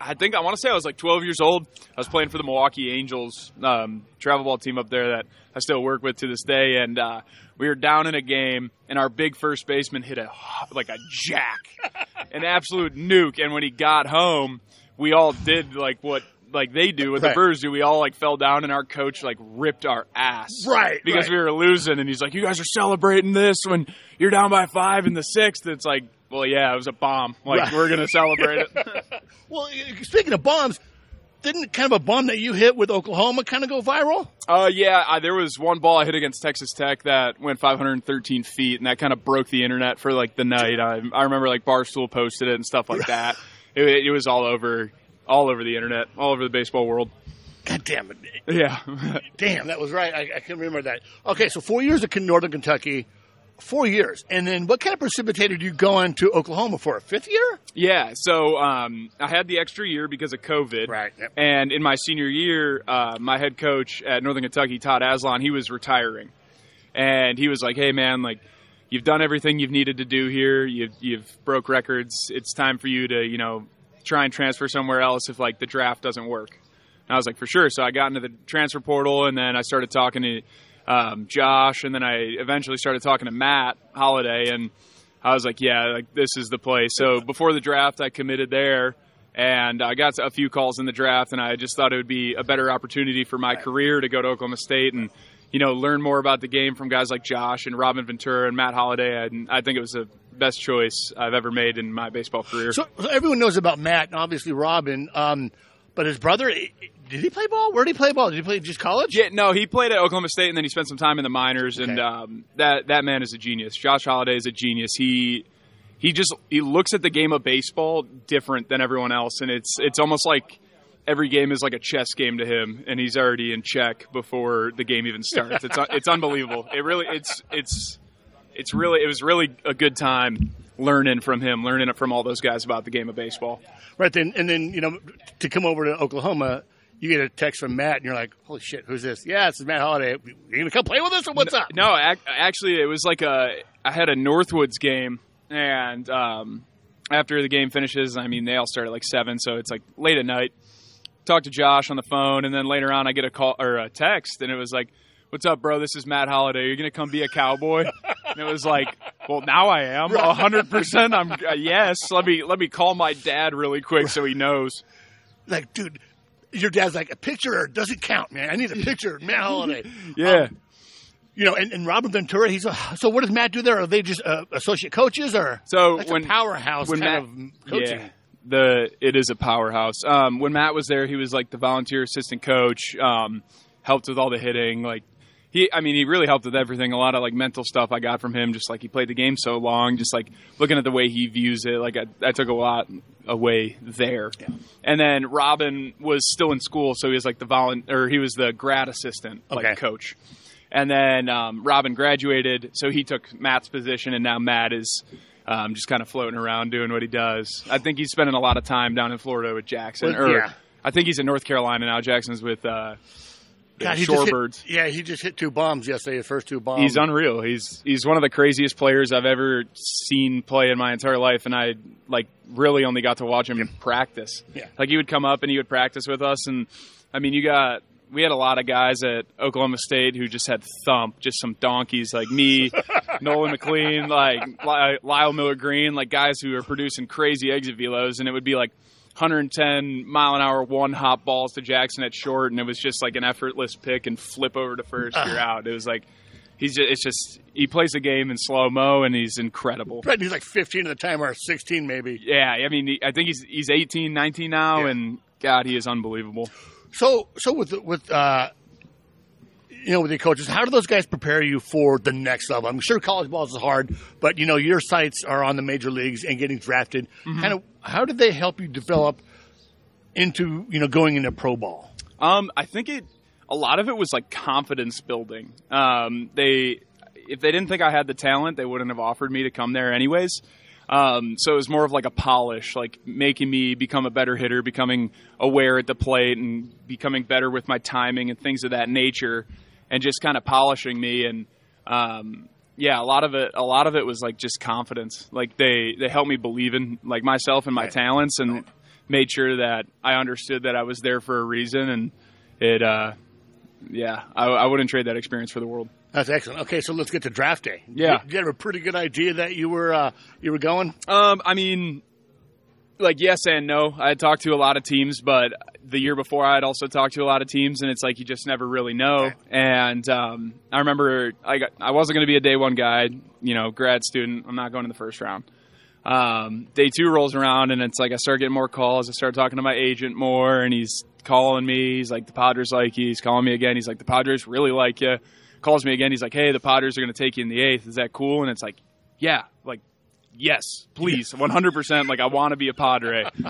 I think I want to say I was like 12 years old. I was playing for the Milwaukee Angels um, travel ball team up there that I still work with to this day, and uh, we were down in a game, and our big first baseman hit a like a jack, [LAUGHS] an absolute nuke, and when he got home, we all did like what. Like they do, what Right. the Brewers do, we all like fell down, and our coach like ripped our ass, Right, Because right. we were losing, and he's like, "You guys are celebrating this when you're down by five in the sixth. It's like, well, yeah, it was a bomb. Like Right. we're gonna celebrate it. [LAUGHS] well, speaking of bombs, didn't kind of a bomb that you hit with Oklahoma kind of go viral? Uh, yeah, I, there was one ball I hit against Texas Tech that went 513 feet, and that kind of broke the internet for like the night. I, I remember like Barstool posted it and stuff like that. [LAUGHS] It, it was all over, all over the internet, all over the baseball world. God damn it. Yeah, [LAUGHS] Damn, that was right. I, I can remember that. Okay, so four years at Northern Kentucky, four years, and then what kind of precipitated you going to Oklahoma for a fifth year? yeah. So um, I had the extra year because of COVID, Right, yep. And in my senior year, uh, my head coach at Northern Kentucky, Todd Asalon, he was retiring, and he was like, "Hey, man, like." You've done everything you've needed to do here. You've you've broke records. It's time for you to you know try and transfer somewhere else if like the draft doesn't work. And I was like, for sure. So I got into the transfer portal, and then I started talking to um, Josh, and then I eventually started talking to Matt Holliday, and I was like, yeah, like this is the place. So before the draft, I committed there, and I got a few calls in the draft, and I just thought it would be a better opportunity for my career to go to Oklahoma State and you know learn more about the game from guys like Josh and Robin Ventura and Matt Holliday. And I think it was the best choice I've ever made in my baseball career. So, so everyone knows about Matt and obviously Robin, um, but his brother, did he play ball? Where did he play ball? Did he play just college? Yeah, no, he played at Oklahoma State and then he spent some time in the minors. And um, that that man is a genius. Josh Holliday is a genius. He he just he looks at the game of baseball different than everyone else, and it's it's almost like every game is like a chess game to him, and he's already in check before the game even starts. It's it's unbelievable. It really it's it's it's really it was really a good time learning from him, learning from all those guys about the game of baseball. Right then, and then you know to come over to Oklahoma, you get a text from Matt, and you're like, "Holy shit, who's this?" Yeah, this is Matt Holliday. You gonna come play with us, or what's up? No, ac- actually, it was like a. I had a Northwoods game, and um, after the game finishes, I mean, they all start at like seven, so it's like late at night. Talk to Josh on the phone, and then later on, I get a call or a text, and it was like, "What's up, bro? This is Matt Holliday. You're gonna come be a cowboy?" and it was like, "Well, now I am. A hundred percent. I'm uh, yes. Let me let me call my dad really quick so he knows." Like, dude, your dad's like a picture doesn't count, man. I need a picture, of Matt Holliday. Yeah. Um, you know, and, and Robin Ventura, he's a, so what does Matt do there? Are they just uh, associate coaches or? So when a powerhouse when kind Matt- of coaching. Yeah, the it is a powerhouse. Um, when Matt was there, he was like the volunteer assistant coach. Um, helped with all the hitting. Like he, I mean, he really helped with everything. A lot of like mental stuff I got from him. Just like he played the game so long. Just like looking at the way he views it. Like I, I took a lot away there. And then Robin was still in school, so he was like the volun or he was the grad assistant like Okay. coach. And then um, Robin graduated, so he took Matt's position, and now Matt is um, just kind of floating around doing what he does. I think he's spending a lot of time down in Florida with Jackson, Well, or yeah. I think he's in North Carolina now. Jackson's with uh, God, he just hit- yeah, he just hit two bombs yesterday. His first two bombs. He's unreal. He's he's one of the craziest players I've ever seen play in my entire life, and I like really only got to watch him practice. Yeah. Like he would come up and he would practice with us, and I mean, you got we had a lot of guys at Oklahoma State who just had thump, just some donkeys like me, [LAUGHS] Nolan McLean, like Lyle Miller Green, like guys who are producing crazy exit velos, and it would be like 110 mile an hour one hop balls to Jackson at short, and it was just like an effortless pick and flip over to first. You're out. It was like he's just, it's just he plays the game in slow mo, and he's incredible. Right, he's like 15 at the time, or 16 maybe. Yeah, I mean, he- I think he's he's 18, 19 now, Yeah. and God, he is unbelievable. So, so with with uh, you know, with your coaches, how do those guys prepare you for the next level? I'm sure college ball is hard, but you know, your sights are on the major leagues and getting drafted. Mm-hmm. Kind of, how did they help you develop into you know going into pro ball? Um, I think it a lot of it was like confidence building. Um, they if they didn't think I had the talent, they wouldn't have offered me to come there anyways. Um, so it was more of like a polish, like making me become a better hitter, becoming aware at the plate, and becoming better with my timing and things of that nature, and just kind of polishing me. And um, yeah, a lot of it, a lot of it was like just confidence. Like they they helped me believe in like myself and my Right. talents, and made sure that I understood that I was there for a reason. And it, uh, yeah, I, I wouldn't trade that experience for the world. That's excellent. Okay, so let's get to draft day. Yeah. you, you have a pretty good idea that you were uh, you were going. Um, I mean, like yes and no. I had talked to a lot of teams, but the year before I had also talked to a lot of teams, and it's like you just never really know. Okay. And um, I remember I got I wasn't going to be a day one guy, you know, grad student. I'm not going in the first round. Um, day two rolls around, and it's like I start getting more calls. I start talking to my agent more, and he's calling me. He's like, "The Padres like you." He's calling me again. He's like, "The Padres really like you." Calls me again. He's like, "Hey, the Padres are going to take you in the eighth. Is that cool?" And it's like, "Yeah, like yes, please, 100%. Like, I want to be a Padre. [LAUGHS]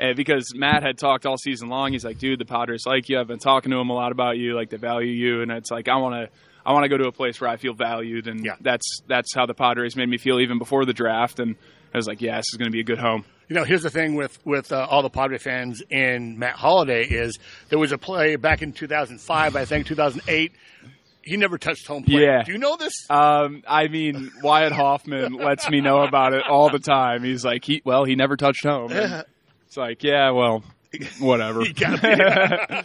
And because Matt had talked all season long, he's like, dude, the Padres like you. I've been talking to them a lot about you. Like, they value you. And it's like, I want to. I want to go to a place where I feel valued, and Yeah. that's that's how the Padres made me feel even before the draft. And I was like, yeah, this is going to be a good home. You know, here's the thing with with uh, all the Padre fans and Matt Holliday is there was a play back in 2005, I think 2008. He never touched home plate. Yeah. Do you know this? Um, I mean, Wyatt Hoffman [LAUGHS] lets me know about it all the time. He's like, he well, he never touched home. And it's like, yeah, well, whatever. [LAUGHS] [LAUGHS]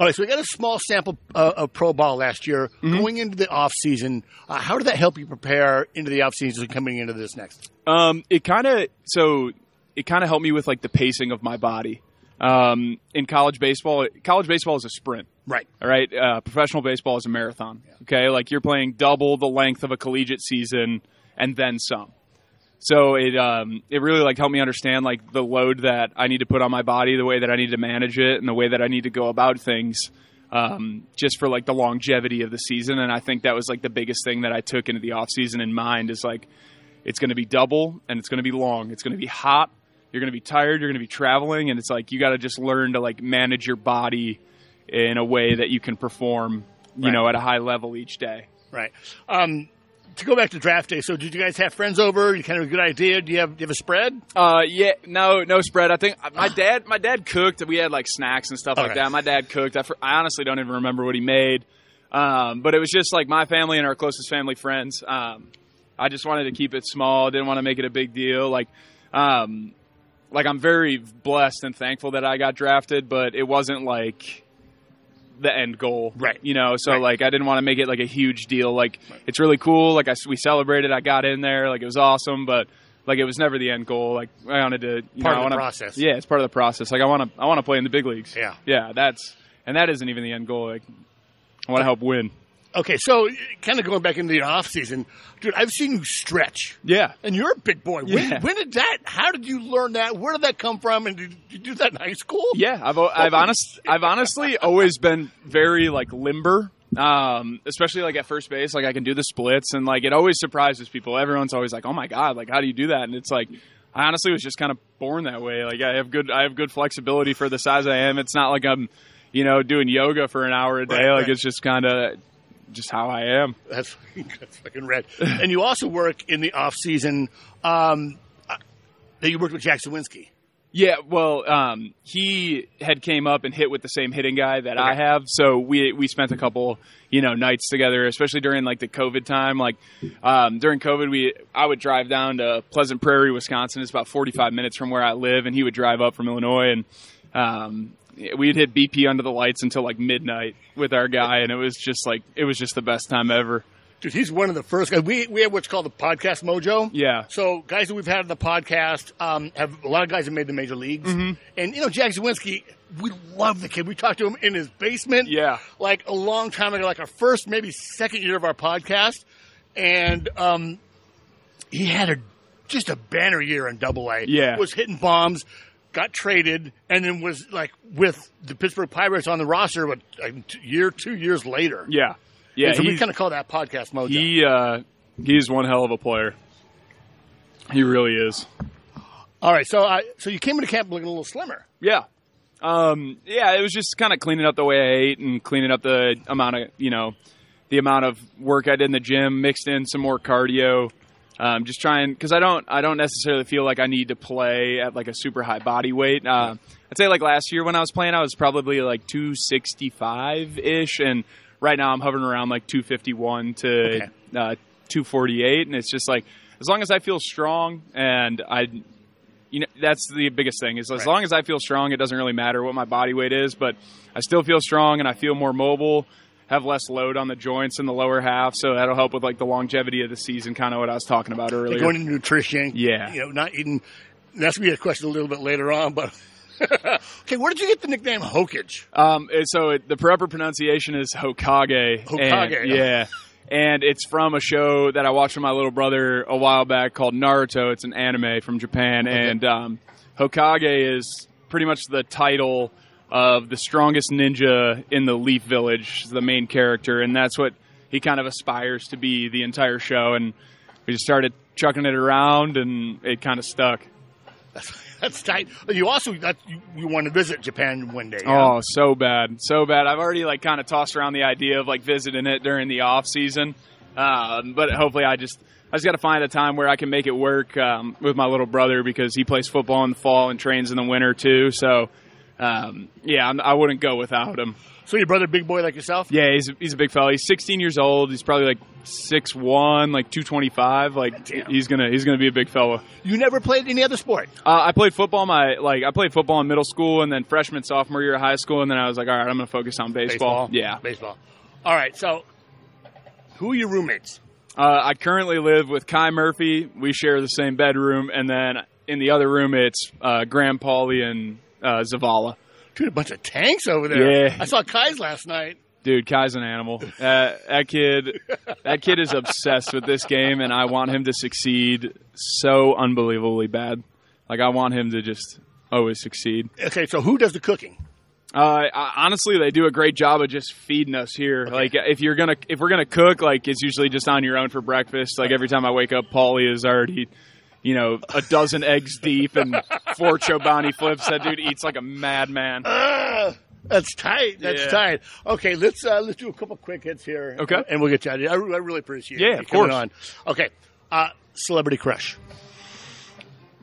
All right, so we got a small sample uh, of pro ball last year. Mm-hmm. Going into the off season, uh, how did that help you prepare into the off season coming into this next? Um, it kind of so it kind of helped me with like the pacing of my body. Um, in college baseball, college baseball is a sprint. Right. All right. Uh, professional baseball is a marathon. Okay. Like you're playing double the length of a collegiate season and then some. So it um, it really like helped me understand like the load that I need to put on my body, the way that I need to manage it, and the way that I need to go about things, um, just for like the longevity of the season. And I think that was like the biggest thing that I took into the off season in mind is like it's going to be double and it's going to be long. It's going to be hot. You're going to be tired. You're going to be traveling, and it's like you got to just learn to like manage your body in a way that you can perform, you Right. know, at a high level each day. Right. Um, to go back to draft day, so did you guys have friends over? You kind of a good idea? Do you have, do you have a spread? Uh, yeah, no, no spread. I think my [SIGHS] dad, my dad cooked. We had like snacks and stuff like that. My dad cooked. I, I honestly don't even remember what he made. Um, but it was just like my family and our closest family friends. Um, I just wanted to keep it small. Didn't want to make it a big deal. Like, um, like I'm very blessed and thankful that I got drafted, but it wasn't like the end goal, Right. You know, so Right. like I didn't want to make it like a huge deal. Like it's really cool. Like I we celebrated. I got in there. Like it was awesome, but like it was never the end goal. Like I wanted to you Part know, of the wanna, process. Yeah, it's part of the process. Like I want to I want to play in the big leagues. Yeah. yeah. That's and that isn't even the end goal. Like I want to help win. Okay, so kind of going back into the off season, dude. I've seen you stretch, Yeah. and you're a big boy. When, Yeah. when did that? How did you learn that? Where did that come from? And did you do that in high school? Yeah, I've I've honest I've honestly always been very like limber. Um, especially like at first base, like I can do the splits and like it always surprises people. Everyone's always like, "Oh my god, like how do you do that?" And it's like I honestly was just kind of born that way. Like I have good I have good flexibility for the size I am. It's not like I'm, you know, doing yoga for an hour a day. Right, like right. it's just kind of just how I am. That's that's fucking red. and you also work in the off season. Um, uh, that you worked with Jack Suwinski. Yeah, well, um, he had came up and hit with the same hitting guy that I have, so we we spent a couple you know nights together, especially during like the COVID time. Like um, during COVID, we I would drive down to Pleasant Prairie, Wisconsin. It's about forty five minutes from where I live, and he would drive up from Illinois, and um, we'd hit BP under the lights until like midnight with our guy, and it was just like it was just the best time ever. Dude, he's one of the first guys. We we have what's called the podcast mojo. Yeah. So guys that we've had on the podcast um, have a lot of guys have made the major leagues, Mm-hmm. and you know Jack Suwinski, we love the kid. We talked to him in his basement, Yeah. like a long time ago, like our first maybe second year of our podcast, and um, he had a just a banner year in Double A. Yeah. was hitting bombs. Got traded and then was like with the Pittsburgh Pirates on the roster, but a year, two years later. Yeah, yeah. And so we kind of call that podcast mojo. he uh, he's one hell of a player. He really is. All right, so uh, so you came into camp looking a little slimmer. Yeah. Um, yeah, it was just kind of cleaning up the way I ate and cleaning up the amount of, you know, the amount of work I did in the gym, mixed in some more cardio. Um, just trying because I don't I don't necessarily feel like I need to play at like a super high body weight. Uh, I'd say like last year when I was playing, I was probably like 265 ish, and right now I'm hovering around like 251 to Okay. uh, 248, and it's just like as long as I feel strong and I you know that's the biggest thing is as Right. long as I feel strong, it doesn't really matter what my body weight is, but I still feel strong and I feel more mobile, have less load on the joints in the lower half, so that'll help with like the longevity of the season, kind of what I was talking about earlier. Going into nutrition, Yeah. you know, not eating. That's gonna be a question a little bit later on, but [LAUGHS] okay, where did you get the nickname Hokage? Um, so it, the proper pronunciation is Hokage. Hokage. And, yeah. And it's from a show that I watched with my little brother a while back called Naruto. It's an anime from Japan. And um, Hokage is pretty much the title of the strongest ninja in the Leaf Village, the main character. And that's what he kind of aspires to be the entire show. And we just started chucking it around, and it kind of stuck. That's [LAUGHS] tight. You also that you, you want to visit Japan one day. yeah? Oh, so bad, so bad. I've already like kind of tossed around the idea of like visiting it during the off season, um, but hopefully I just I just got to find a time where I can make it work um, with my little brother because he plays football in the fall and trains in the winter too. So um, yeah, I'm, I wouldn't go without him. So your brother, big boy like yourself. Yeah, he's he's a big fella. He's 16 years old. He's probably like six one, like 225. Like Damn. he's gonna he's gonna be a big fella. You never played any other sport. Uh, I played football. My like I played football in middle school, and then freshman sophomore year of high school, and then I was like, all right, I'm gonna focus on baseball. Yeah. baseball. All right, so who are your roommates? Uh, I currently live with Kai Murphy. We share the same bedroom, and then in the other room it's uh, Graham Pauley and uh, Zavala. Dude, a bunch of tanks over there. Yeah. I saw Kai's last night. Dude, Kai's an animal. Uh, that kid, that kid is obsessed with this game, and I want him to succeed so unbelievably bad. Like I want him to just always succeed. Okay, so who does the cooking? Uh, honestly, they do a great job of just feeding us here. Like, if you're gonna, if we're gonna cook, like it's usually just on your own for breakfast. Like every time I wake up, Paulie is already, you know, a dozen eggs deep and four Chobani flips. That dude eats like a madman. Ah, that's tight. That's Yeah. tight. Okay, let's uh, let's do a couple quick hits here. Okay. and we'll get you out of here. I, I really appreciate it. Yeah, you of course. on. Okay, uh, celebrity crush.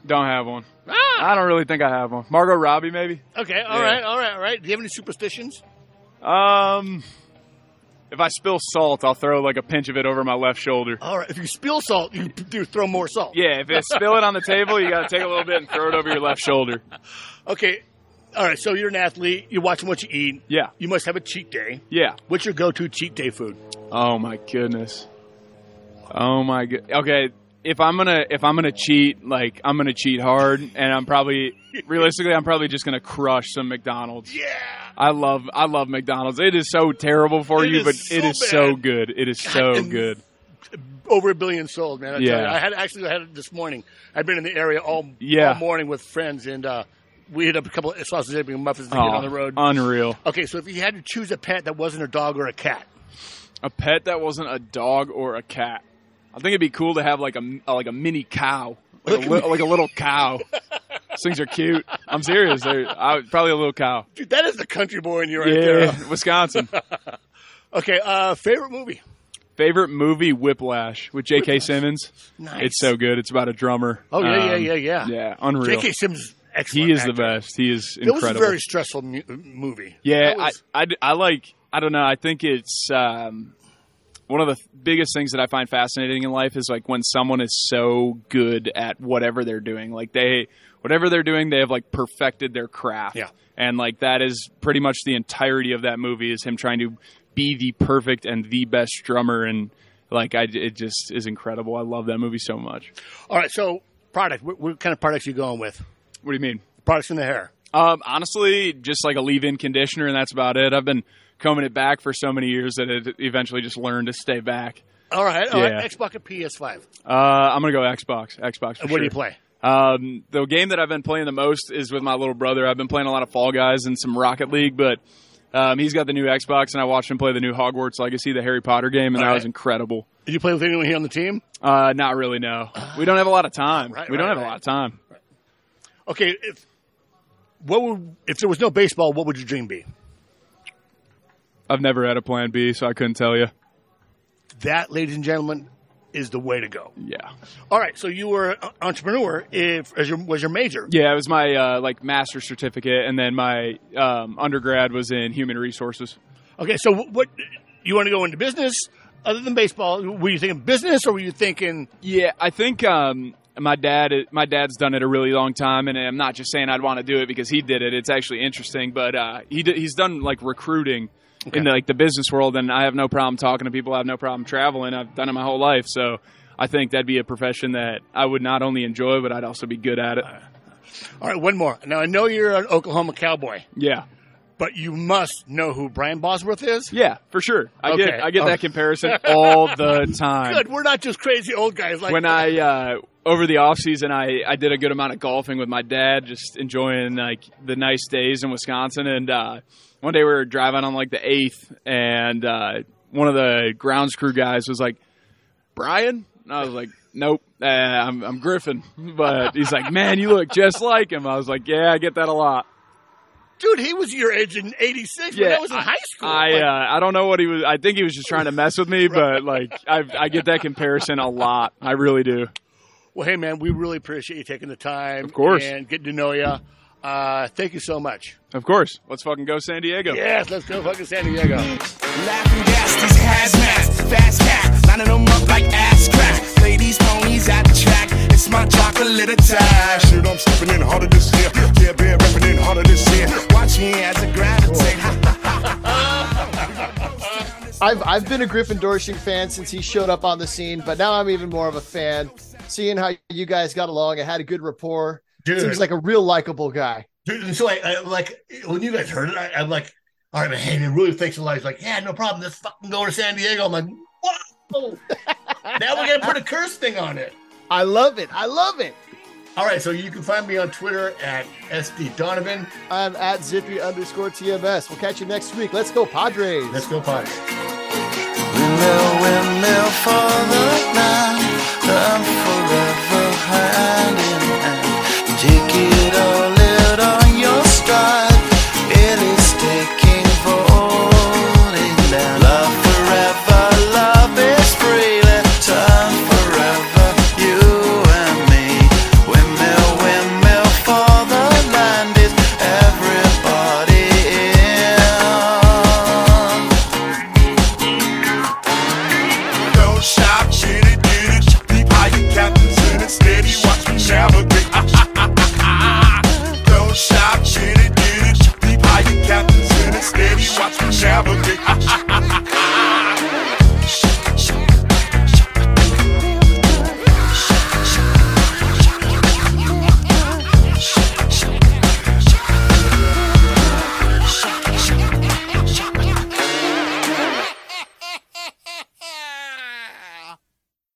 Don't have one. Ah, I don't really think I have one. Margot Robbie, maybe. okay, all Yeah. right, all right, all right. Do you have any superstitions? Um, if I spill salt, I'll throw like a pinch of it over my left shoulder. All right, if you spill salt, you [LAUGHS] do throw more salt. Yeah, if you spill it on the table, you got to take a little bit and throw it over your left shoulder. Okay, all right. So you're an athlete. You're watching what you eat. Yeah, You must have a cheat day. yeah. What's your go-to cheat day food? Oh my goodness. Oh my good. Okay, if I'm gonna if I'm gonna cheat, like I'm gonna cheat hard, and I'm probably realistically I'm probably just gonna crush some McDonald's. Yeah. I love I love McDonald's. It is so terrible for It you, but so it is so good. It is so good. Over a billion sold, man. I, Yeah. I had actually I had it this morning. I've been in the area all, Yeah. all morning with friends, and uh, we hit up a couple of sausage and muffins to get Oh, on the road. Unreal. okay, so if you had to choose a pet that wasn't a dog or a cat, A pet that wasn't a dog or a cat. I think it'd be cool to have like a like a mini cow, like a, li- like a little cow. [LAUGHS] Things are cute. I'm serious. They're I, probably a little cow. dude, that is the country boy in you right Yeah, there. Wisconsin. [LAUGHS] Okay, uh, favorite movie. Favorite movie: Whiplash with J.K. Simmons. Nice. It's so good. It's about a drummer. Oh yeah, yeah, Um, yeah, yeah. Yeah, unreal. J.K. Simmons, excellent. He is the best. He is incredible. It was a very stressful mu- movie. Yeah, was- I, I, I like. I don't know. I think it's um, one of the biggest things that I find fascinating in life is like when someone is so good at whatever they're doing. Like they, whatever they're doing, they have like perfected their craft. Yeah. and like that is pretty much the entirety of that movie is him trying to be the perfect and the best drummer and. Like I, it just is incredible. I love that movie so much. All right, so product. What, what kind of products you going with? What do you mean? Products in the hair. Um, honestly, just like a leave-in conditioner, and that's about it. I've been combing it back for so many years that it eventually just learned to stay back. All right, all right. Yeah. Xbox and PS5. Uh, I'm gonna go Xbox. Xbox. For what sure. do you play? Um, the game that I've been playing the most is with my little brother. I've been playing a lot of Fall Guys and some Rocket League, but um, he's got the new Xbox, and I watched him play the new Hogwarts Legacy, the Harry Potter game, and All that right. was incredible. Did you play with anyone here on the team? Uh, not really. No, we don't have a lot of time. Right, we don't have right. a lot of time. Okay, if what would if there was no baseball, what would your dream be? I've never had a plan B, so I couldn't tell you. That, ladies and gentlemen, is the way to go. Yeah. All right, so you were an entrepreneur. If as your was your major, Yeah, it was my uh, like master's certificate, and then my um, undergrad was in human resources. Okay, so what you want to go into business other than baseball? Were you thinking business or were you thinking Yeah, I think um, my dad my dad's done it a really long time, and I'm not just saying I'd want to do it because he did it. It's actually interesting, but uh, he did, he's done like recruiting in like the business world, and I have no problem talking to people. I have no problem traveling. I've done it my whole life, so I think that'd be a profession that I would not only enjoy, but I'd also be good at it. All right, one more. Now I know you're an Oklahoma cowboy, Yeah. but you must know who Brian Bosworth is. Yeah, for sure. I Okay. get I get Oh. that comparison [LAUGHS] all the time. Good. We're not just crazy old guys like when I uh, over the off season, I, I did a good amount of golfing with my dad, just enjoying like the nice days in Wisconsin. And uh, one day we were driving on like the eighth, and uh, one of the grounds crew guys was like, "Brian," and I was like, "Nope, uh, I'm I'm Griffin." [LAUGHS] But he's like, "Man, you look just like him." I was like, "Yeah, I get that a lot." dude, he was your age in '86 when I was in high school. I Like, uh, I don't know what he was. I think he was just trying to mess with me, but like I I get that comparison a lot. I really do. Well, hey man, we really appreciate you taking the time, Of course. and getting to know you. Uh, thank you so much. Of course, let's fucking go San Diego. Yes, let's go fucking San Diego. Laughing gas, these hazmats, fast cat, lining them up like ass crack. Ladies, ponies at the track, it's my chocolate attack. Shit, I'm stepping in harder this year. Yeah, bear repping in harder this year. Watch me as I gravitate. [LAUGHS] I've I've been a Griffin Doersching fan since he showed up on the scene, but now I'm even more of a fan. Seeing how you guys got along I had a good rapport, Dude. seems like a real likable guy. Dude, and so I, I like when you guys heard it, I, I'm like, all right, man, hey, man, really thanks a lot. He's like, yeah, no problem. Let's fucking go to San Diego. I'm like, whoa. [LAUGHS] now we're gonna put a curse thing on it. I love it. I love it. All right, so you can find me on Twitter at SD Donovan. I'm at zippy underscore TMS. We'll catch you next week. Let's go, Padres. Let's go, Padres. Windmill, for the land, love forever hand in hand. Take it all